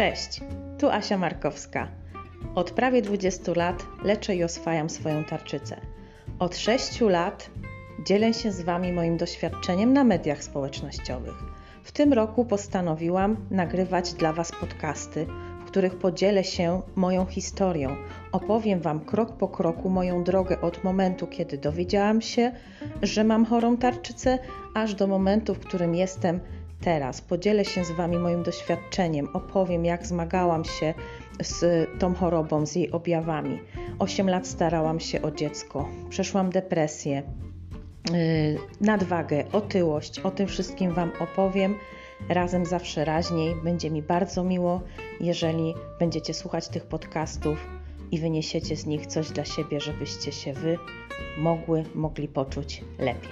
Cześć, tu Asia Markowska. Od prawie 20 lat leczę i oswajam swoją tarczycę. Od 6 lat dzielę się z Wami moim doświadczeniem na mediach społecznościowych. W tym roku postanowiłam nagrywać dla Was podcasty, w których podzielę się moją historią. Opowiem Wam krok po kroku moją drogę od momentu, kiedy dowiedziałam się, że mam chorą tarczycę, aż do momentu, w którym jestem teraz. Podzielę się z Wami moim doświadczeniem, opowiem, jak zmagałam się z tą chorobą, z jej objawami. 8 lat starałam się o dziecko, przeszłam depresję, yy, nadwagę, otyłość. O tym wszystkim Wam opowiem. Razem zawsze raźniej. Będzie mi bardzo miło, jeżeli będziecie słuchać tych podcastów i wyniesiecie z nich coś dla siebie, żebyście się Wy mogły, mogli poczuć lepiej.